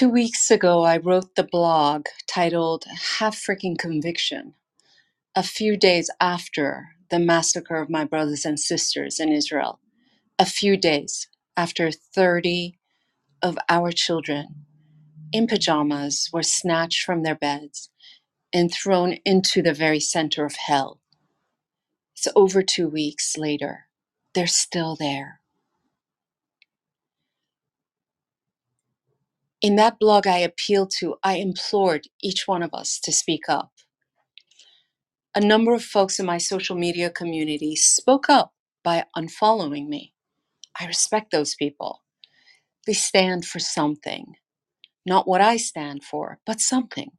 Two weeks ago, I wrote the blog titled Half Freaking Conviction, a few days after the massacre of my brothers and sisters in Israel, a few days after 30 of our children in pajamas were snatched from their beds and thrown into the very center of hell. It's over two weeks later. They're still there. In that blog, I appealed to, I implored each one of us to speak up. A number of folks in my social media community spoke up by unfollowing me. I respect those people. They stand for something. Not what I stand for, but something.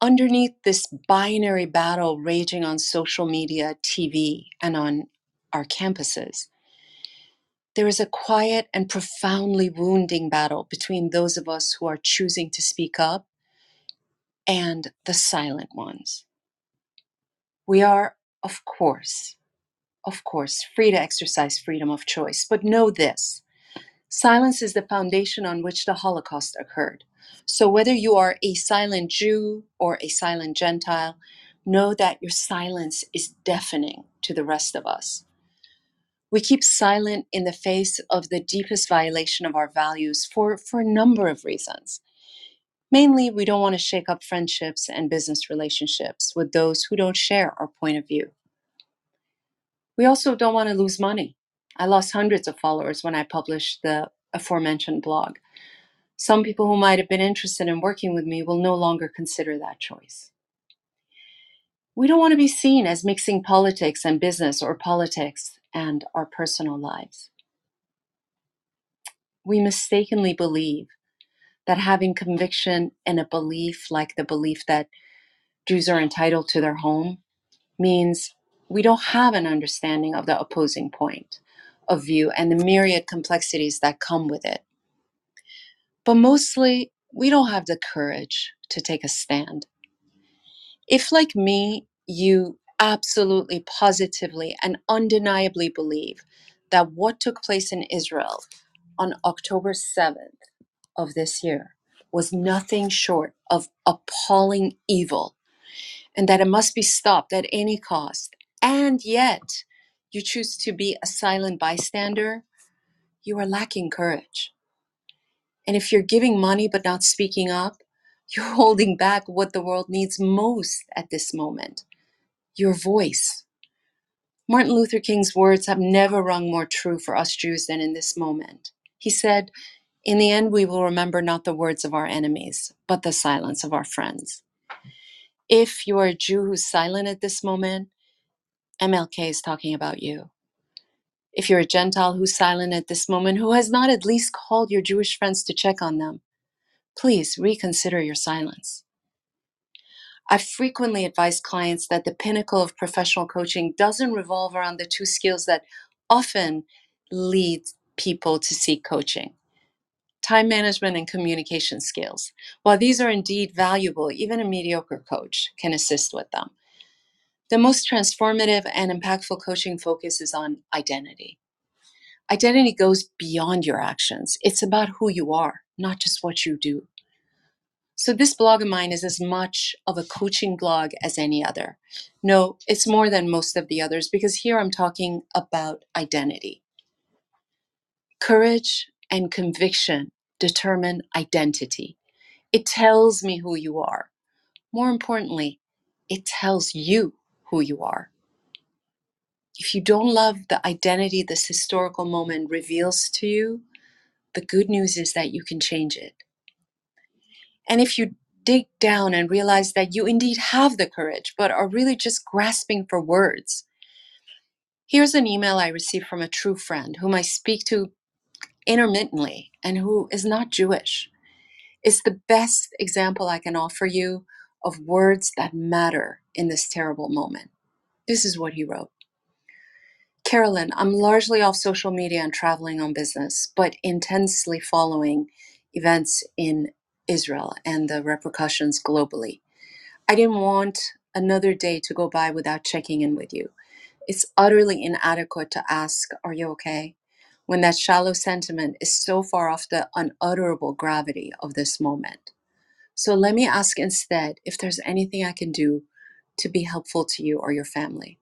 Underneath this binary battle raging on social media, TV, and on our campuses, there is a quiet and profoundly wounding battle between those of us who are choosing to speak up and the silent ones. We are, of course, of course, free to exercise freedom of choice, but know this silence is the foundation on which the Holocaust occurred. So whether you are a silent Jew or a silent Gentile, know that your silence is deafening to the rest of us. We keep silent in the face of the deepest violation of our values for, for a number of reasons. Mainly, we don't want to shake up friendships and business relationships with those who don't share our point of view. We also don't want to lose money. I lost hundreds of followers when I published the aforementioned blog. Some people who might have been interested in working with me will no longer consider that choice. We don't want to be seen as mixing politics and business or politics and our personal lives. We mistakenly believe that having conviction and a belief like the belief that Jews are entitled to their home means we don't have an understanding of the opposing point of view and the myriad complexities that come with it. But mostly, we don't have the courage to take a stand. If, like me, you absolutely, positively, and undeniably believe that what took place in Israel on October 7th of this year was nothing short of appalling evil and that it must be stopped at any cost, and yet you choose to be a silent bystander, you are lacking courage. And if you're giving money but not speaking up, you're holding back what the world needs most at this moment your voice. Martin Luther King's words have never rung more true for us Jews than in this moment. He said, In the end, we will remember not the words of our enemies, but the silence of our friends. If you are a Jew who's silent at this moment, MLK is talking about you. If you're a Gentile who's silent at this moment, who has not at least called your Jewish friends to check on them, please reconsider your silence. I frequently advise clients that the pinnacle of professional coaching doesn't revolve around the two skills that often lead people to seek coaching time management and communication skills. While these are indeed valuable, even a mediocre coach can assist with them. The most transformative and impactful coaching focuses on identity. Identity goes beyond your actions, it's about who you are, not just what you do. So, this blog of mine is as much of a coaching blog as any other. No, it's more than most of the others because here I'm talking about identity. Courage and conviction determine identity. It tells me who you are. More importantly, it tells you who you are. If you don't love the identity this historical moment reveals to you, the good news is that you can change it. And if you dig down and realize that you indeed have the courage, but are really just grasping for words, here's an email I received from a true friend whom I speak to intermittently and who is not Jewish. It's the best example I can offer you of words that matter in this terrible moment. This is what he wrote. Carolyn, I'm largely off social media and traveling on business, but intensely following events in Israel and the repercussions globally. I didn't want another day to go by without checking in with you. It's utterly inadequate to ask, Are you okay? when that shallow sentiment is so far off the unutterable gravity of this moment. So let me ask instead if there's anything I can do to be helpful to you or your family.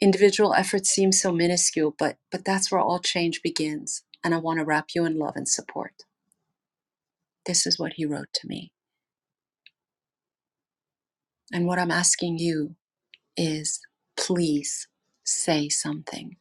Individual efforts seem so minuscule, but but that's where all change begins, and I want to wrap you in love and support. This is what he wrote to me. And what I'm asking you is please say something.